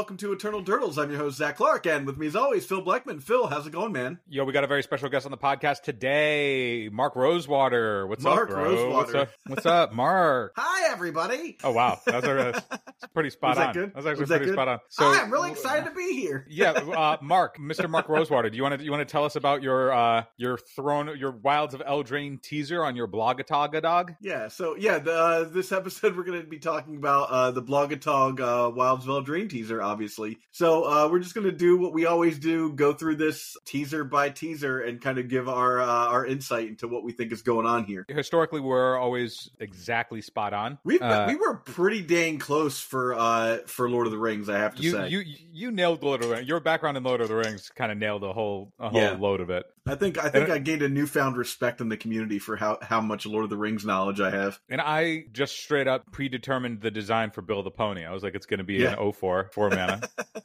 welcome to Eternal Durdles. I'm your host, Zac Clark, and with me as always, Phil Blackman. Phil, how's it going, man? Yo, we got a very special guest on the podcast today, Mark Rosewater. What's Mark up, bro? Rosewater. What's up? What's up, Mark? Hi, everybody. Oh wow, that's, that's pretty spot Was that on. good? That's actually Was that pretty spot on. So I'm really excited to be here. yeah, uh, Mark, Mr. Mark Rosewater, do you want to you want to tell us about your uh your throne your Wilds of Eldraine teaser on your Blogataga dog? Yeah, so yeah, the, uh, this episode we're going to be talking about uh, the Blogatog uh, of Dream teaser, obviously. So uh, we're just going to do what we always do: go through this teaser by teaser and kind of give our uh, our insight into what we think is going on here. Historically, we're always exactly spot on. We Uh, we were pretty dang close for uh for Lord of the Rings, I have to you say. you you nailed Lord of the Rings. Your background in Lord of the Rings kind of nailed a whole a whole Yeah. load of it. I think I think And- I gained a newfound respect in the community for how how much Lord of the Rings knowledge I have. And I just straight up predetermined the design for Bill the Pony. I was like, it's going to be Yeah. an 04, four mana.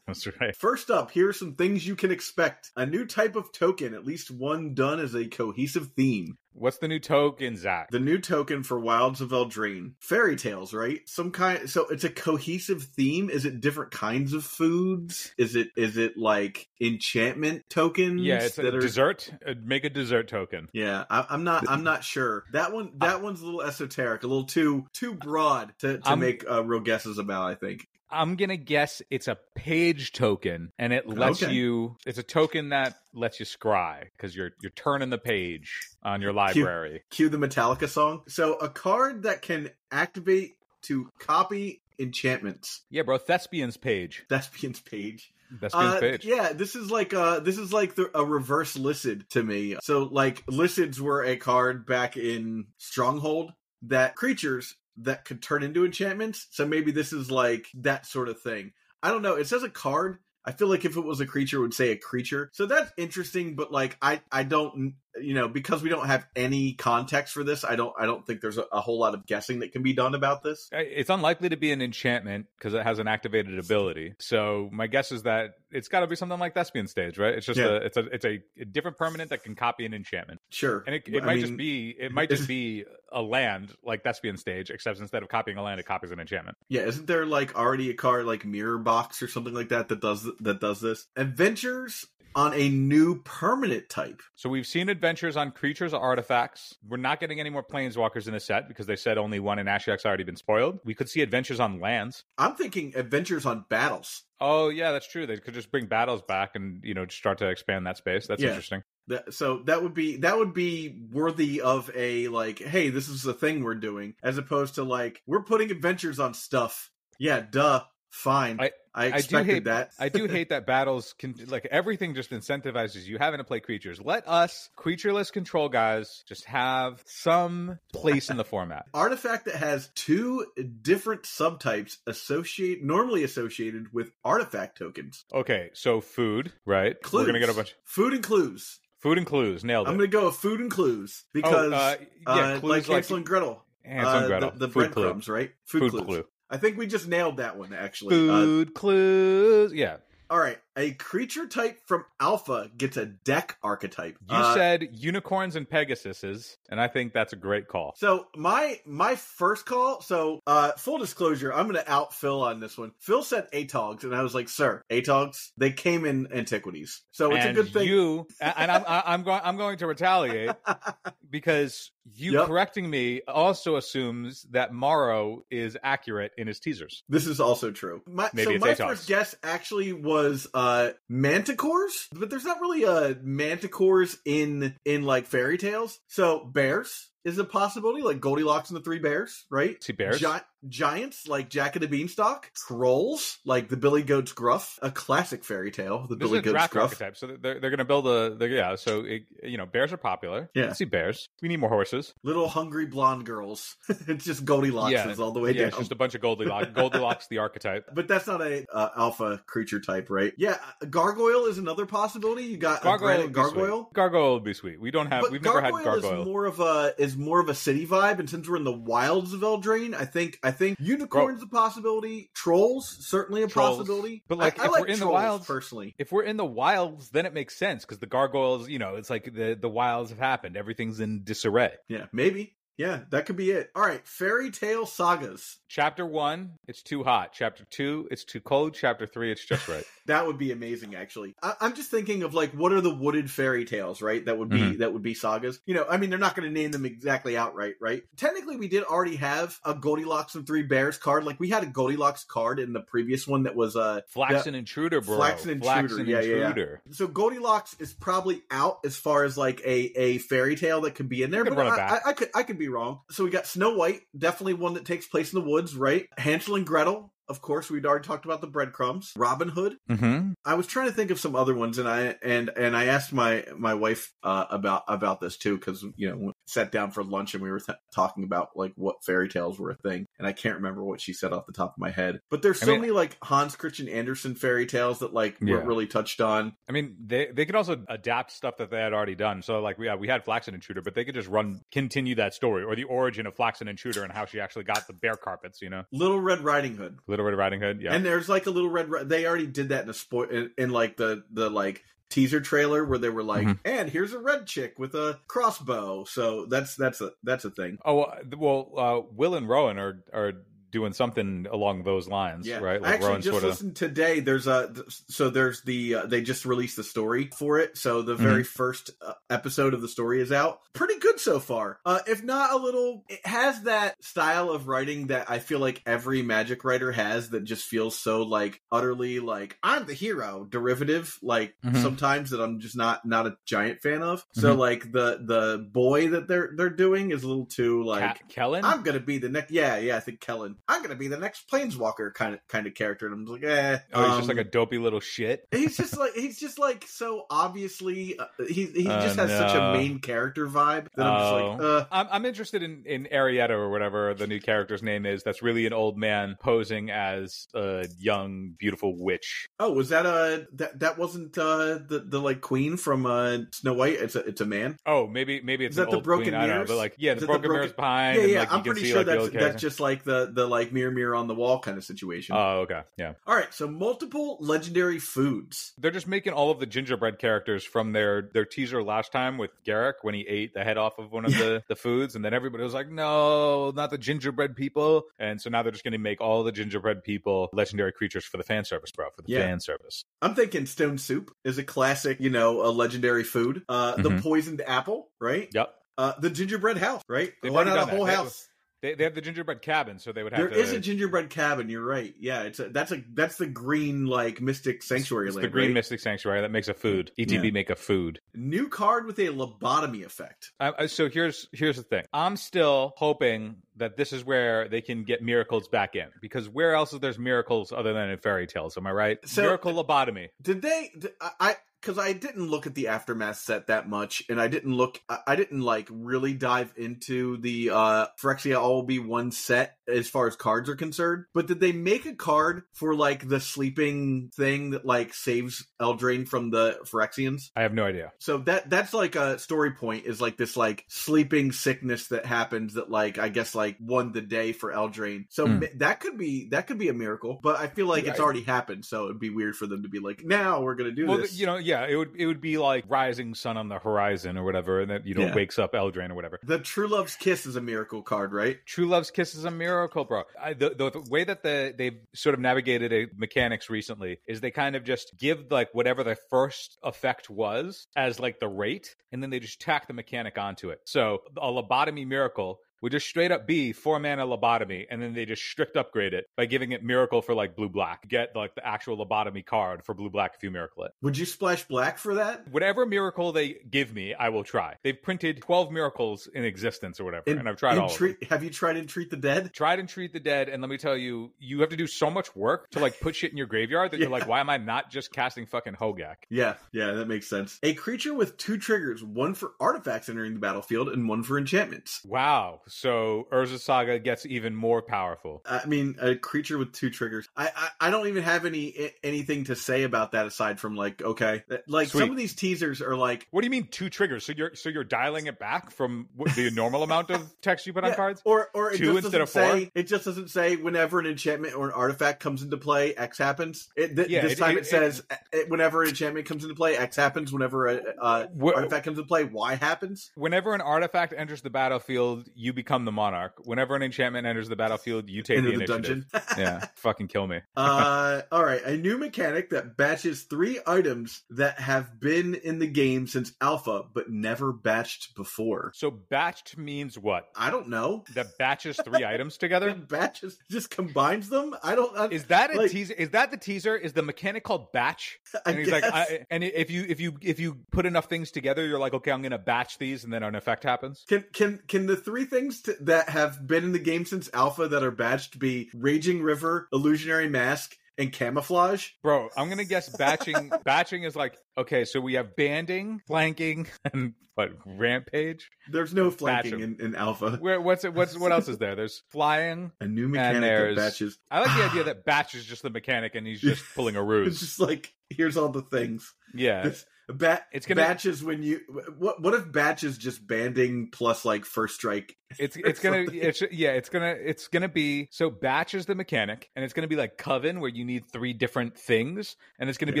That's right. First up, here are some things you can expect. A new type of token, at least one done as a cohesive theme. What's the new token, Zac? The new token for Wilds of Eldraine. Fairy tales, right? Some kind so it's a cohesive theme. Is it different kinds of foods? Is it is it like enchantment tokens yeah, it's a are dessert. Uh, Make a dessert token. Yeah, I, I'm not. I'm not sure. That one. That one's a little esoteric, a little too too broad to, to I'm- make uh, real guesses about. I think. I'm gonna guess it's a page token, and it lets Okay. you. It's a token that lets you scry because you're you're turning the page on your library. Cue the Metallica song. So a card that can activate to copy enchantments. Yeah, bro. Thespian's Stage. Thespian's Stage. Uh, page. Yeah, this is like uh this is like the, a reverse Licid to me. So like Licids were a card back in Stronghold that creatures that could turn into enchantments. So maybe this is like that sort of thing. I don't know. It says a card. I feel like if it was a creature, it would say a creature. So that's interesting, but like I I don't you know because we don't have any context for this. I don't I don't think there's a, a whole lot of guessing that can be done about this. It's unlikely to be an enchantment because it has an activated ability. So my guess is that it's got to be something like Thespian stage, right? It's just Yeah. a it's a it's a, a different permanent that can copy an enchantment, Sure, and it, it might mean, just be it might just be a land like Thespian stage, except instead of copying a land, it copies an enchantment. Yeah, isn't there like already a card like Mirror Box or something like that that does that does this? Adventures on a new permanent type. So we've seen adventures on creatures or artifacts. We're not getting any more planeswalkers in the set because they said only one in Ashiok's already been spoiled. We could see adventures on lands. I'm thinking adventures on battles. Oh yeah, that's true. They could just bring battles back and you know start to expand that space. That's Yeah. interesting. That, so that would be that would be worthy of a like, hey, this is the thing we're doing, as opposed to like we're putting adventures on stuff. Yeah, duh, fine. I- I I do hate that. I do hate that battles can like everything just incentivizes you having to play creatures. Let us creatureless control guys just have some place in the format. artifact that has two different subtypes associate normally associated with artifact tokens. Okay, so food, right? Clues. We're gonna get a bunch food and clues. food and clues. Nailed it. I'm gonna go with food and clues because oh, uh, yeah, uh, clues like Hansel and Gretel, Hansel uh, and Gretel. the, the breadcrumbs, right? Food, Food clues. clue. I think we just nailed that one actually. Uh, Food clues. Yeah, all right, a creature type from Alpha gets a deck archetype. you Uh, said unicorns and pegasuses, and I think that's a great call. So my my first call. So uh full disclosure, I'm gonna out Phil on this one. Phil said Atogs, and I was like, "Sir, Atogs, they came in antiquities, so it's and a good thing." you and I'm I'm going I'm going to retaliate because you Yep. correcting me also assumes that MaRo is accurate in his teasers. This is also true. My, Maybe so my Atogs. first guess actually was uh manticores, but there's not really a manticores in in like fairy tales. So bears is a possibility, like Goldilocks and the Three Bears, right? See bears. Gi- giants like Jack and the Beanstalk, trolls like the Billy Goat's Gruff, a classic fairy tale, the This Billy Goat's Gruff. archetype, so they're they're going to build a yeah. So it, you know, bears are popular. Yeah. See bears. We need more horses. Little hungry blonde girls. it's just Goldilocks Yeah. all the way yeah, down. it's just a bunch of Goldilocks. Goldilocks, the archetype. But that's not a uh, alpha creature type, right? Yeah, a gargoyle is another possibility. You got a Gargoyle, granite would be sweet. gargoyle. Gargoyle would be sweet. We don't have. But we've never had gargoyle, gargoyle. is more of a is more of a city vibe, and since we're in the wilds of Eldraine, I think I think unicorns a possibility, trolls certainly a Trolls. possibility. But, like, I, I if like we're in the wilds- personally. if we're in the wilds, then it makes sense because the gargoyles, you know, it's like the the wilds have happened. Everything's in disarray. Yeah, maybe. Yeah, that could be it. All right, fairy tale sagas. Chapter one, it's too hot. Chapter two, it's too cold. Chapter three, it's just right. That would be amazing, actually. I- I'm just thinking of like what are the wooded fairy tales, right? That would be Mhm. that would be sagas. You know, I mean, they're not going to name them exactly outright, right? Technically, we did already have a Goldilocks and Three Bears card. Like we had a Goldilocks card in the previous one that was uh Flaxen Intruder, bro. Flaxen Intruder, yeah, yeah, yeah. Intruder. so Goldilocks is probably out as far as like a, a fairy tale that could be in there, but I. I, I could I could be wrong. So we got Snow White, definitely one that takes place in the woods, right? Hansel and Gretel, of course, we'd already talked about the breadcrumbs. Robin Hood. Mm-hmm. I was trying to think of some other ones, and I and and I asked my my wife uh, about about this too because you know sat down for lunch and we were th- talking about like what fairy tales were a thing, and I can't remember what she said off the top of my head. But there's I so mean- many like Hans Christian Andersen fairy tales that like Yeah. weren't really touched on. I mean, they they could also adapt stuff that they had already done. So, like, yeah, uh, we had Flaxen Intruder, but they could just run continue that story or the origin of Flaxen Intruder and how she actually got the bear carpets. You know, Little Red Riding Hood. Little Red Riding Hood. Yeah, And there's like a little red. They already did that in a spoil in, in like the the like teaser trailer where they were like, Mhm. and here's a red chick with a crossbow. So that's that's a that's a thing. Oh well, uh, Will and Rowan are are doing something along those lines, Yeah, right? I actually Rowan just sorta- listened today. There's a so there's the uh, they just released the story for it. So the very Mm-hmm. first uh, episode of the story is out. Pretty good so far. Uh, if not a little, it has that style of writing that I feel like every magic writer has. That just feels so like utterly like I'm the hero derivative. Like Mhm. sometimes that I'm just not not a giant fan of. So Mhm. like the the boy that they're they're doing is a little too like. Ke- Kellan. I'm gonna be the next. Yeah, yeah. I think Kellan. I'm gonna be the next planeswalker kind of kind of character, and I'm just like, eh. oh, he's just um, like a dopey little shit. he's just like he's just like so obviously uh, he he Oh, just has such a main character vibe that I'm just like, Oh. uh, I'm, I'm interested in, in Arietta or whatever the new character's name is. That's really an old man posing as a young, beautiful witch. oh, was that uh that that wasn't uh the the like queen from uh Snow White? It's a it's a man. Oh, maybe maybe it's Is an that the old broken queen. I don't know, but like yeah, Is the it the broken, broken- mirrors behind. yeah, and, yeah. like, I'm pretty see, sure like, that's that's just like the the like mirror mirror on the wall kind of situation. Oh, okay, yeah. All right, so multiple legendary foods. They're just making all of the gingerbread characters from their their teaser last time with Garruk when he ate the head off of one of the, the foods, and then everybody was like, "No, not the gingerbread people." And so now they're just going to make all the gingerbread people legendary creatures for the fan service, bro, for the Yeah. fan service. I'm thinking stone soup is a classic, you know, a legendary food. Uh, the Mhm. poisoned apple, right? Yep. Uh, the gingerbread house, right? They've Why not a that. whole They- house? They, they have the gingerbread cabin, so they would have There to. is a gingerbread cabin. You're right. Yeah, it's a, that's a that's the green like mystic sanctuary It's land. the Green right? Mystic Sanctuary that makes a food. ETB Yeah. make a food. New card with a lobotomy effect. I, I- so here's here's the thing. I'm still hoping that this is where they can get miracles back in because where else is there's miracles other than in fairy tales? Am I right? So- Miracle lobotomy. Did they? Did, I because I didn't look at the aftermath set that much, and I didn't look. I, I didn't like really dive into the uh Phyrexia All Be One set as far as cards are concerned. But did they make a card for like the sleeping thing that like saves Eldraine from the Phyrexians? I have no idea. So that that's like a story point is like this like sleeping sickness that happens that like I guess like won the day for Eldraine. So hmm. ma- that could be that could be a miracle, but I feel like it's already happened. So it'd be weird for them to be like, now we're gonna do Well, this. you know, yeah, it would it would be like rising sun on the horizon or whatever, and that you know Yeah. wakes up Eldraine or whatever. the True Love's Kiss is a miracle card, right? True Love's Kiss is a miracle, bro. I, the, the, the way that the they've sort of navigated a mechanics recently is they kind of just give like whatever the first effect was as like the rate, and then they just tack the mechanic onto it. So a lobotomy miracle would just straight up be four mana lobotomy, and then they just strict upgrade it by giving it miracle for like blue black. Get like the actual lobotomy card for blue black if you miracle it. Would you splash black for that? Whatever miracle they give me, I will try. They've printed twelve miracles in existence or whatever, In- and I've tried all of them Have you tried Entreat the Dead? tried Entreat the Dead and let me tell you you have to do so much work to like put shit in your graveyard that you're like why am i not just casting fucking Hogaak Yeah, yeah, that makes sense. A creature with two triggers, one for artifacts entering the battlefield and one for enchantments. wow so Urza's Saga gets even more powerful I mean, a creature with two triggers. I, I I don't even have any anything to say about that aside from like, okay, like Sweet. some of these teasers are like, what do you mean two triggers so you're so you're dialing it back from what, the normal amount of text you put on cards or or it Two just instead of four? say it just doesn't say whenever an enchantment or an artifact comes into play, X happens. It, th- Yeah, this it- time it, it- says uh, whenever an enchantment comes into play, X happens. Whenever a uh, Wh- artifact comes into play, Y happens. whenever an artifact enters the battlefield you become the monarch. Whenever an enchantment enters the battlefield, you take Into the the initiative. dungeon. yeah, fucking kill me. uh, all right. A new mechanic that batches three items that have been in the game since alpha, but never batched before. So batched means what? I don't know. That batches three items together. Batches just combines them. I don't. I, Is that a Like- teaser? Is that the teaser? Is the mechanic called batch? I And he's guess. like, I, and if you if you if you put enough things together, you're like, okay, I'm gonna batch these, and then an effect happens. Can can can the three things t- that have been in the game since Alpha that are batched be Raging River, Illusionary Mask, and Camouflage? Bro, I'm gonna guess batching. batching is like okay, so we have banding, flanking, and what rampage? There's no flanking in, in Alpha. Where what's it? What's what else is there? There's flying. A new mechanic batches. I like the idea that batch is just the mechanic, and he's just pulling a It's ruse. just like here's all the things. Yeah, This- Bat, It's gonna- batches when you what what if batches just banding plus like first strike it's it's gonna it's yeah it's gonna it's gonna be so batch is the mechanic and it's gonna be like coven where you need three different things and it's gonna be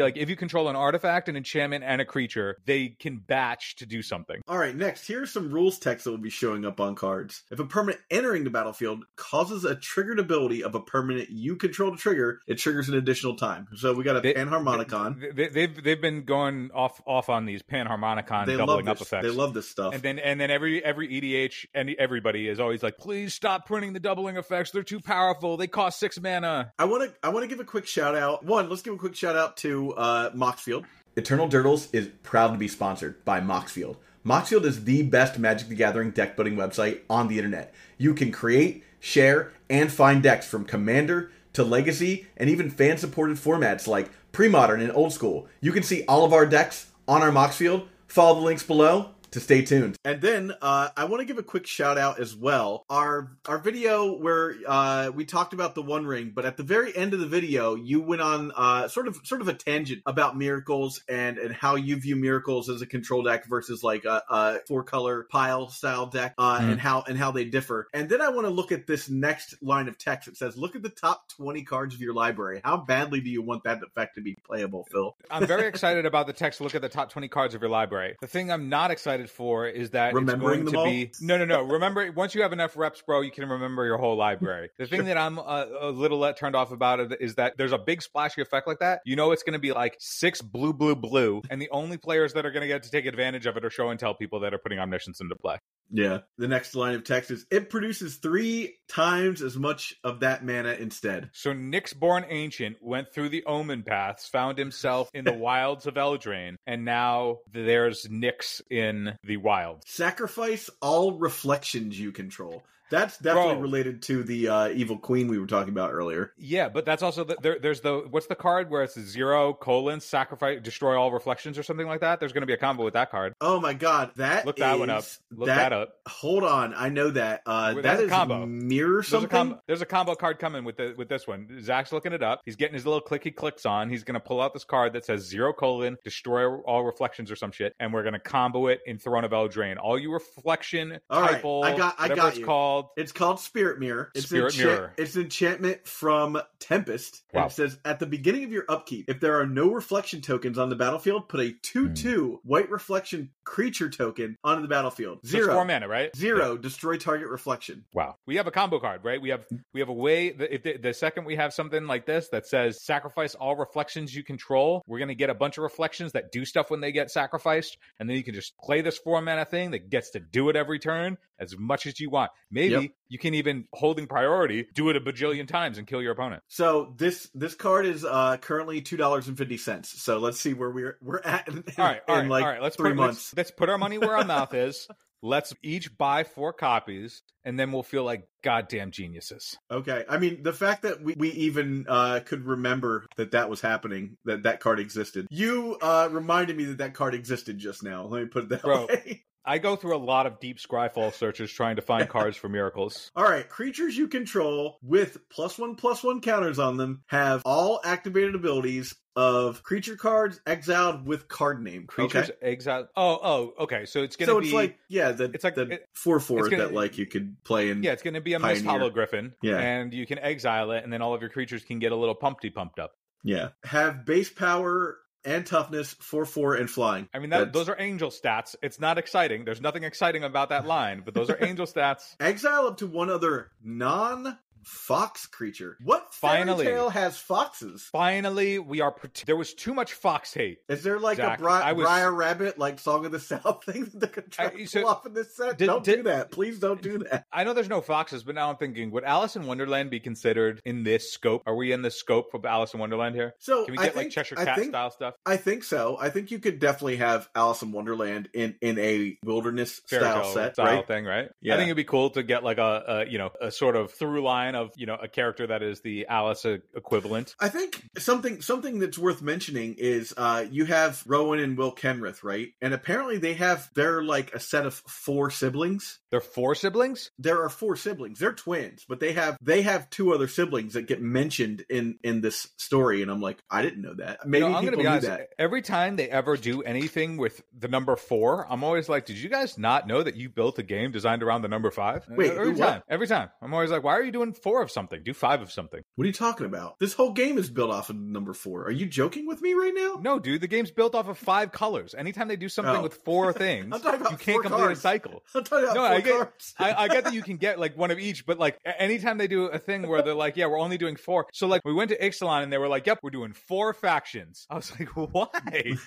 like if you control an artifact an enchantment and a creature they can batch to do something All right, next, here's some rules text that will be showing up on cards. If a permanent entering the battlefield causes a triggered ability of a permanent you control to trigger, it triggers an additional time. So we got a They- Panharmonicon. they, they've they've been going off off on these panharmonicon They love doubling this. up effects They love this stuff. and then and then every every EDH and everybody is always like, please stop printing the doubling effects. They're too powerful. They cost six mana. I want to I want to give a quick shout out. One, let's give a quick shout out to uh, Moxfield. Eternal Durdles is proud to be sponsored by Moxfield. Moxfield is the best Magic the Gathering deck building website on the internet. You can create, share, and find decks from Commander to Legacy and even fan supported formats like Pre-Modern and Old School. You can see all of our decks on our Moxfield. Follow the links below to stay tuned. And then uh, I want to give a quick shout out as well. Our our video where uh, we talked about the One Ring, but at the very end of the video, you went on uh, sort of sort of a tangent about miracles and and how you view miracles as a control deck versus like a, a four color pile style deck, uh, Mhm. and how and how they differ. And then I want to look at this next line of text. It says, "Look at the top twenty cards of your library. How badly do you want that effect to be playable, Phil?" I'm very excited about the text. Look at the top 20 cards of your library. The thing I'm not excited for is that Remembering it's them going all? to be no, no, no. Remember, once you have enough reps, bro, you can remember your whole library. The thing that I'm uh, a little let turned off about it is that there's a big splashy effect like that. You know, it's going to be like six blue, blue, blue, and the only players that are going to get to take advantage of it are show and tell people that are putting omniscience into play. Yeah. The next line of text is it produces three times as much of that mana instead. So Nyxbloom Ancient went through the Omenpaths, found himself in the wilds of Eldraine, and now there's Nyx in the wild. Sacrifice all reflections you control. That's definitely Bro. related to the uh, evil queen we were talking about earlier. Yeah, but that's also the, there. There's the what's the card where it's zero colon sacrifice destroy all reflections or something like that. There's going to be a combo with that card. Oh my god, that Look that one up. Look that, up. Hold on, I know that. Uh, Well, that's a combo. mirror There's a, something. combo, there's a combo card coming with the with this one. Zac's looking it up. He's getting his little clicky clicks on. He's going to pull out this card that says zero colon destroy all reflections or some shit, and we're going to combo it in Throne of Eldraine. All you reflection, All right, I got- I got you. called. It's called Spirit Mirror. It's Spirit an Mirror. It's an enchantment from Tempest. And Wow. it says at the beginning of your upkeep, if there are no reflection tokens on the battlefield, put a two-two hmm. white reflection creature token onto the battlefield. So it's four Zero. mana, right? Zero. Destroy target reflection. Wow. We have a combo card, right? We have we have a way that if the, the second we have something like this that says sacrifice all reflections you control, we're gonna get a bunch of reflections that do stuff when they get sacrificed, and then you can just play this four mana thing that gets to do it every turn as much as you want. Maybe Yep. you can even holding priority, do it a bajillion times and kill your opponent. So this this card is uh currently two dollars and fifty cents. So let's see where we're we're at in, All right, all right, like all right. Let's three put, months. Let's, let's put our money where our mouth is. Let's each buy four copies, and then we'll feel like goddamn geniuses. Okay. I mean, the fact that we, we even uh, could remember that that was happening, that that card existed. You uh, reminded me that that card existed just now. Let me put it that Bro. way. I go through a lot of deep Scryfall searches trying to find cards for miracles. All right. Creatures you control with plus one plus one counters on them have all activated abilities of creature cards exiled with card name. Creatures Okay. exile. Oh, oh, okay. So it's gonna So be it's like yeah, the it's like- the it- four four gonna- that like you could play in. yeah, it's gonna be a Mist Pioneer. Hollow Griffin. Yeah. and you can exile it, and then all of your creatures can get a little pumpty pumped up. Yeah. Have base power and toughness, 4 4 and flying. I mean, that, those are angel stats. It's not exciting. There's nothing exciting about that line, but those are angel stats. Exile up to one other non fox creature. What Finally. fairy tale has foxes? Finally, we are. Prote- there was too much fox hate. Is there like Zac, a Bri- was- Br'er Rabbit, like Song of the South thing that they're to try I- to so- pull off in this set? Did- don't did- do that. Please don't do that. I know there's no foxes, but now I'm thinking, would Alice in Wonderland be considered in this scope? Are we in the scope of Alice in Wonderland here? So Can we get like Cheshire Cat think, style stuff? I think so. I think you could definitely have Alice in Wonderland in in a wilderness Fairy style set, style right? thing, right? Yeah. I think it'd be cool to get like a, a you know a sort of through line of you know a character that is the Alice equivalent. I think something something that's worth mentioning is uh, you have Rowan and Will Kenrith, right? And apparently they have they're like a set of four siblings. They're four siblings. There are four siblings. They're twins, but they have they have two other siblings that get mentioned in in this story. And I'm like, I didn't know that. Maybe you know, I'm people gonna be honest. that. Every time they ever do anything with the number four, I'm always like, "Did you guys not know that you built a game designed around the number five? Wait, every what? time, every time, I'm always like, "Why are you doing four of something? Do five of something." What are you talking about? This whole game is built off of number four. Are you joking with me right now? No, dude, the game's built off of five colors. Anytime they do something Oh. with four things, I'm talking about you can't complete a cycle. I'm talking about No, I get-. I, I get that you can get like one of each, but like anytime they do a thing where they're like, "Yeah, we're only doing four. So like we went to Ixalan and they were like, "Yep, we're doing four factions." I was like, "Why?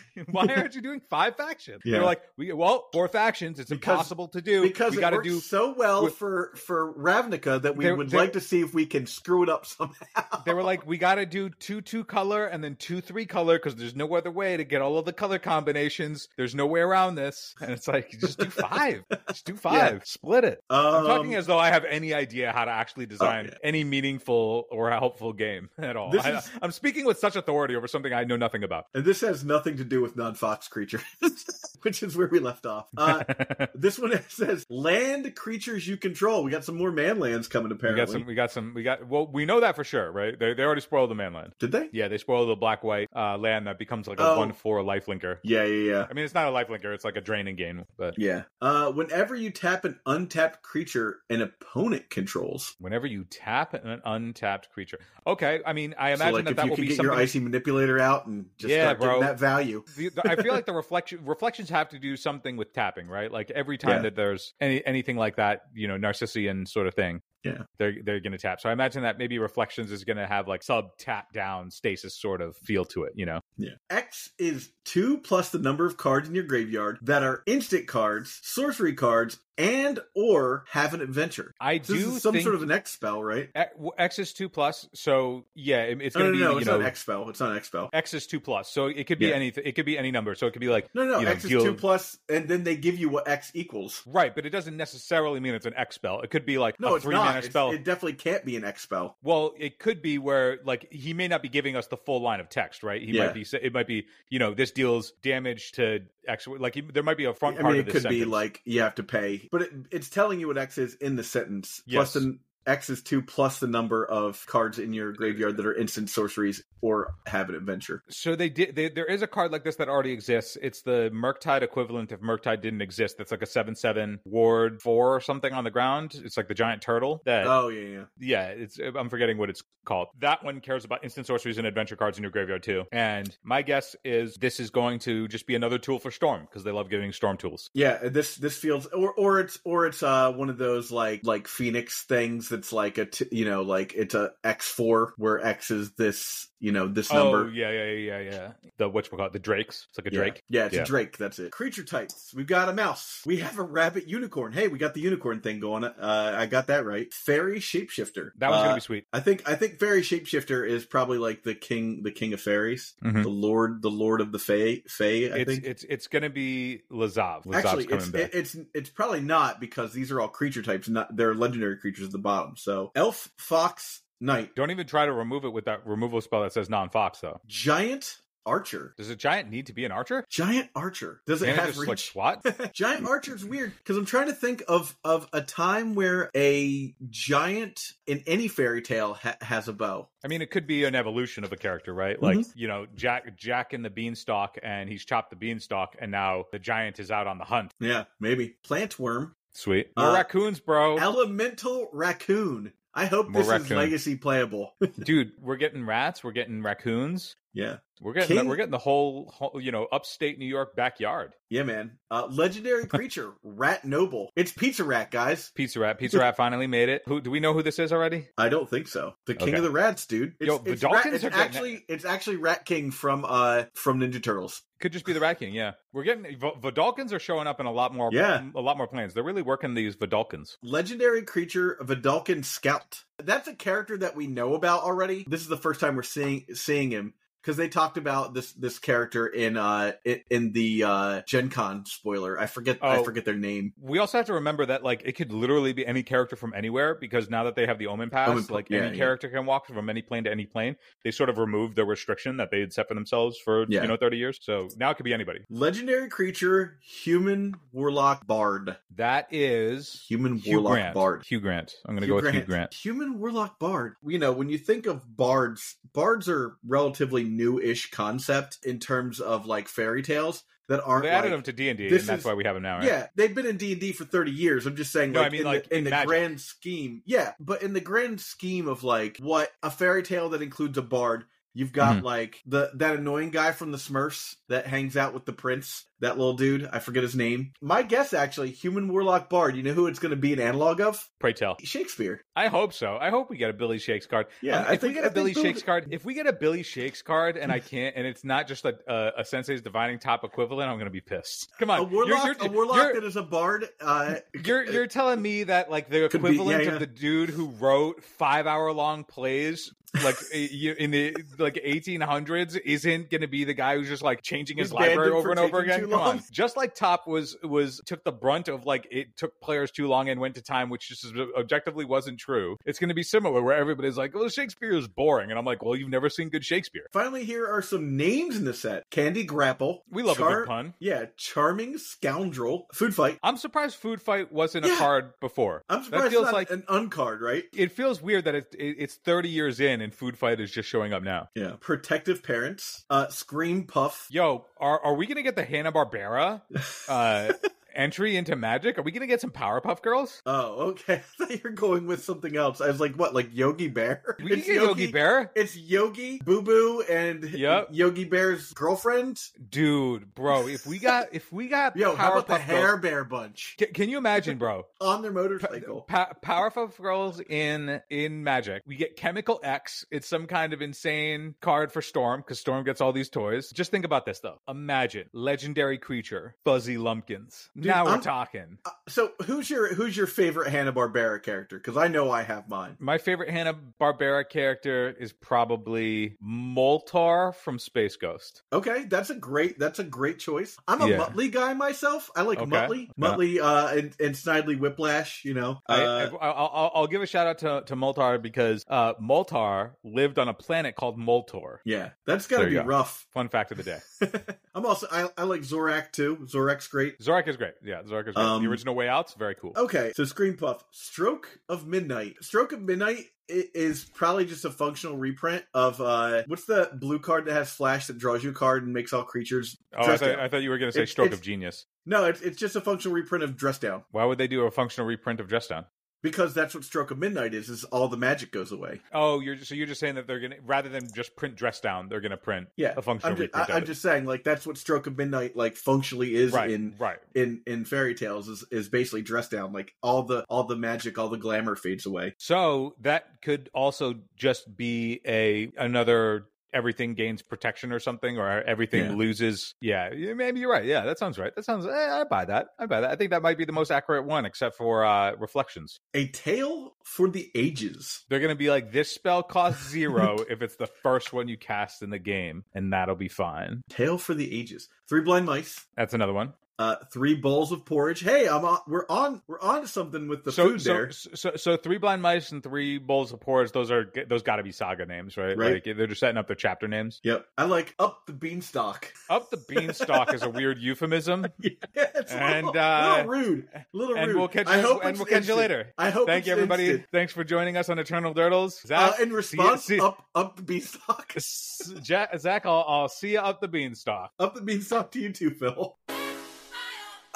Why aren't you doing five factions?" They Yeah. were like, "We well, four factions. It's Because- impossible to do. because we got to do." so well with- for for Ravnica that we would like to see if we can screw it up somehow. They were like, "We got to do two two color and then two three color because there's no other way to get all of the color combinations. There's no way around this." And it's like, just do five. just do five. Split it. I'm talking Um, as though I have any idea how to actually design yeah. any meaningful or helpful game at all. This I, is- I'm speaking with such authority over something I know nothing about. and this has nothing to do with non-fox creatures, which is where we left off. Uh, this one says land creatures you control. We got some more man lands coming. we got some. We got some. We got. Well, we know that for sure, right? They, they already spoiled the manland. did they? Yeah, they spoiled the black white uh, land that becomes like a Oh. one four life linker. Yeah, yeah, yeah. I mean, it's not a life linker; it's like a draining game. But Yeah. Uh, whenever you tap an untapped creature an opponent controls, whenever you tap an untapped creature, okay. I mean, I so imagine like that if that you will can be get something. your icy manipulator out and just Yeah, bro. that value. I feel like the reflection reflections have to do something with tapping, right? Like every time Yeah. that there's any anything like that, you know, Narcissian sort of thing. Yeah. They're they're gonna tap. So I imagine that maybe reflections is gonna have like sub tap down stasis sort of feel to it, you know. Yeah. X is two plus the number of cards in your graveyard that are instant cards, sorcery cards, and or have an adventure. I So this do is some sort of an X spell, right? X- is two plus, so yeah, it- it's gonna no, be no, you it's know not X spell. It's not X spell. X is two plus, so it could be Yeah. anything. It could be any number. So it could be like No, no, you know, X is two plus, and then they give you what X equals. right, but it doesn't necessarily mean it's an X spell. It could be like No, a it's three not. mana It's- spell. It definitely can't be an X spell. Well, it could be where like he may not be giving us the full line of text, right? He Yeah. might be. It might be you know this deals damage to X. Like there might be a front I part mean, it could be like you have to pay, but it, it's telling you what X is in the sentence. Yes. Plus the X is two plus the number of cards in your graveyard that are instant sorceries or have an adventure. So they did. They, there is a card like this that already exists. It's the Murktide equivalent if Murktide didn't exist. That's like a seven-seven ward four or something on the ground. It's like the giant turtle. That Oh yeah, yeah. yeah, it's I'm forgetting what it's called. That one cares about instant sorceries and adventure cards in your graveyard too. And my guess is this is going to just be another tool for Storm because they love giving Storm tools. Yeah, this this feels or or it's or it's uh one of those like like Phoenix things that's like a t- you know like it's a X four where X is this you know this number. Oh yeah, yeah, yeah, yeah, yeah. The what's called the Drakes. It's like a Yeah. Drake. Yeah, it's Yeah. a Drake. That's it. Creature types. We've got a mouse. We have a rabbit unicorn. Hey, we got the unicorn thing going. Uh, I got that right. Fairy shapeshifter. That one's Uh, gonna be sweet. I think I think fairy shapeshifter is probably like the king the king of fairies, Mhm. the lord the lord of the fae. Fae, I It's think. it's it's gonna be Lazav. Lazav's Actually, coming it's back. it, it's it's probably not because these are all creature types. Not they're legendary creatures at the bottom. So elf, fox, knight, Don't even try to remove it with that removal spell that says non-fox though. giant, archer. Does a giant need to be an archer? Giant archer. Does it it have reach? like SWAT? giant archer's weird because I'm trying to think of of a time where a giant in any fairy tale ha- has a bow. I mean, it could be an evolution of a character, right? Like Mm-hmm. you know, Jack Jack in the beanstalk, and he's chopped the beanstalk, and now the giant is out on the hunt. Yeah, maybe plant worm, Sweet, more Uh, raccoons, bro. elemental raccoon. I hope More this is legacy playable. Dude, we're getting rats, we're getting raccoons. Yeah. We're getting King- we're getting the whole, whole you know upstate New York backyard. Yeah, man. Uh, legendary creature, Rat Noble. It's Pizza Rat, guys. Pizza Rat, Pizza Rat finally made it. Who do we know who this is already? I don't think so. The King Okay. of the Rats, dude. It's, Yo, it's, Vedalkens Rat, it's are getting actually it's actually Rat King from uh from Ninja Turtles. Could just be the Rat King. Yeah, we're getting Vedalkens are showing up in a lot more. Yeah. a lot more plans. They're really working these Vedalkens. Legendary creature, Vedalken Scout. That's a character that we know about already. This is the first time we're seeing seeing him because they talked about this this character in uh in, in the uh Gen Con spoiler. I forget I Oh. forget their name. We also have to remember that like it could literally be any character from anywhere because now that they have the Omenpaths, Omen like yeah, any yeah. character can walk from any plane to any plane. They sort of removed the restriction that they had set for themselves for Yeah. you know thirty years. So now it could be anybody. Legendary creature, human warlock bard. That is Human Hugh warlock Grant. bard. Hugh Grant. I'm going to go with Hugh Grant. Human warlock bard. You know, when you think of bards, bards are relatively new-ish concept in terms of like fairy tales that aren't. They added like- them to D and D, and that's is- why we have them now. Right? Yeah, they've been in D and D for thirty years. I'm just saying, No, I like, mean, in like, the, in in the Magic. grand scheme, yeah. But in the grand scheme of like what a fairy tale that includes a bard, you've got Mhm. like the that annoying guy from the Smurfs that hangs out with the prince. That little dude, I forget his name. My guess, actually, human warlock bard. You know who it's going to be an analog of? Pray tell. Shakespeare. I hope so. I hope we get a Billy Shakes card. Yeah, Um, I if think- we get I a Billy think Shakes card, if we get a Billy Shakes card, and I can't, and it's not just a a, a Sensei's Divining Top equivalent, I'm going to be pissed. Come on, A warlock, You're, you're, a warlock that is a bard. Uh, You're you're telling me that like the Could be- equivalent yeah, yeah. of the dude who wrote five hour long plays like eh, in the like 1800s isn't going to be the guy who's just like changing his Who's library over and over again. Too Come on, just like Top was was took the brunt of like it took players too long and went to time, which just objectively wasn't true. It's going to be similar where everybody's like, "Well, Shakespeare is boring," and I'm like, "Well, you've never seen good Shakespeare." Finally, here are some names in the set: Candy Grapple. We love a Char- good pun. Yeah, charming scoundrel. Food fight. I'm surprised Food Fight wasn't a card before. I'm surprised that feels like an uncard, right? it feels weird that it, it, it's 30 years in and Food Fight is just showing up now. Yeah. Protective parents. Uh, Scream Puff. Yo, are are we gonna get the Hanna Barbera uh, entry into Magic? Are we gonna get some Powerpuff Girls? Oh, okay. I thought you were going with something else. I was like, what, like Yogi Bear? We can get Yogi Bear, It's Yogi, Boo Boo, and Yep. Yogi Bear's girlfriend. dude, bro. If we got if we got Yo, how about the Powerpuff Hair Bear bunch can, can you imagine, bro? on their motorcycle? Pa- Powerpuff Girls in in Magic. We get Chemical X. It's some kind of insane card for Storm because Storm gets all these toys. Just think about this though. Imagine legendary creature Fuzzy Lumpkins. Now we're I'm- talking. Uh, so, who's your who's your favorite Hanna Barbera character? Because I know I have mine. My favorite Hanna Barbera character is probably Moltar from Space Ghost. Okay, that's a great that's a great choice. I'm a Yeah. Muttley guy myself. I like Okay. Muttley, Yeah. Muttley, uh, and, and Snidely Whiplash. You know, uh, I, I'll, I'll- I'll give a shout out to, to Moltar because uh, Moltar lived on a planet called Moltor. yeah, that's got to be go. rough. Fun fact of the day. I'm also I, I like Zorak too. Zorak's great. Zorak is great. Yeah, great. Um, the original Way Out's very cool. Okay, so Scream Puff, Stroke of Midnight. Stroke of Midnight is probably just a functional reprint of uh what's the blue card that has flash that draws you a card and makes all creatures Oh, I thought. I thought you were going to say It's- Stroke it's- of Genius. No, it's it's just a functional reprint of Dress Down Why would they do a functional reprint of Dress Down? Because that's what Stroke of Midnight is. Is all the magic goes away. Oh, you're just, so you're just saying that they're going to rather than just print Dress Down, they're going to print Yeah, a functional I'm just. I, am just saying like that's what Stroke of Midnight like functionally is right, in right. in in fairy tales is is basically Dress Down. Like all the all the magic, all the glamour fades away. So that could also just be a another everything gains protection or something, or everything Yeah. loses. Yeah, maybe you're right. Yeah, that sounds right. That sounds. Eh, I buy that. I buy that. I think that might be the most accurate one, except for uh reflections. A tale for the ages. They're gonna be like, this spell costs zero if it's the first one you cast in the game, and that'll be fine. Tale for the ages. Three blind mice. That's another one. Uh, three bowls of porridge. Hey, I'm on. We're on. We're on to something with the so, food so, there. so, so, three blind mice and three bowls of porridge. Those are those got to be saga names, right? Right. Like they're just setting up their chapter names. Yep. I like up the beanstalk. Up the beanstalk is a weird euphemism. yeah, it's a And, little, uh, little rude. Little and rude. we'll catch I you. hope and we'll catch you later. I hope. Thank you, everybody. instant. Thanks for joining us on Eternal Durdles. Uh, Zac, in response, see- up up the beanstalk. Zac, I'll, I'll see you up the beanstalk. Up the beanstalk to you too, Phil.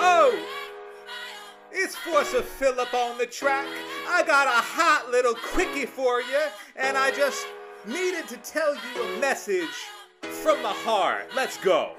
Oh, it's Force of Philip on the track. I got a hot little quickie for you, and I just needed to tell you a message from the heart. Let's go.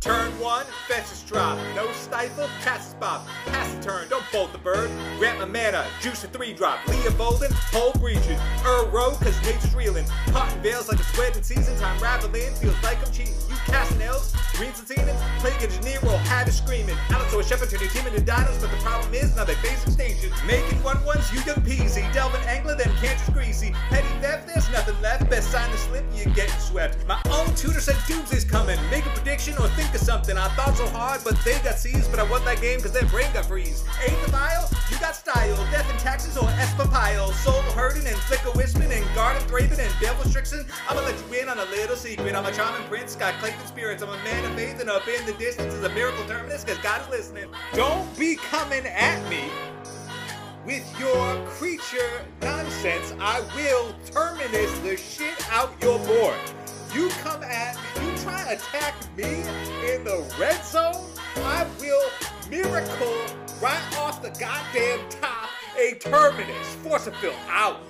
Turn one, fetches drop. No stifle, cast spot. Pass the turn, don't bolt the bird. Grant my mana, juice a three drop. Leah Bolden, hole breaching. Earl row, cause nature's reeling. Cotton veils like it's wedding season. Time raveling, feels like I'm cheating. You casting elves, greens and seeming. Plague engineer will have it screaming. Alex or a shepherd turn your team into dinos, but the problem is now they face extinction. Making one ones, you young peasy. Delvin angler, then can't greasy. Petty theft, there's nothing left. Best sign to slip, you're getting swept. My own tutor said doomsday's coming. Make a prediction or think of something. I thought so hard, but they got seized. But I won that game cause their brain got freeze. Ain't the vile? You got style. Death and taxes or espapile. Soul hurting and flicker whispering and garden thraving and devil strixing. I'ma let you in on a little secret. I'm a charming prince, got Clayton spirits. I'm a man of faith and up in the distance is a miracle terminus cause God is listening. Don't be coming at me with your creature nonsense, I will terminus the shit out your board. You come at me, you try to attack me in the red zone, I will miracle right off the goddamn top a terminus. Force of Phil out.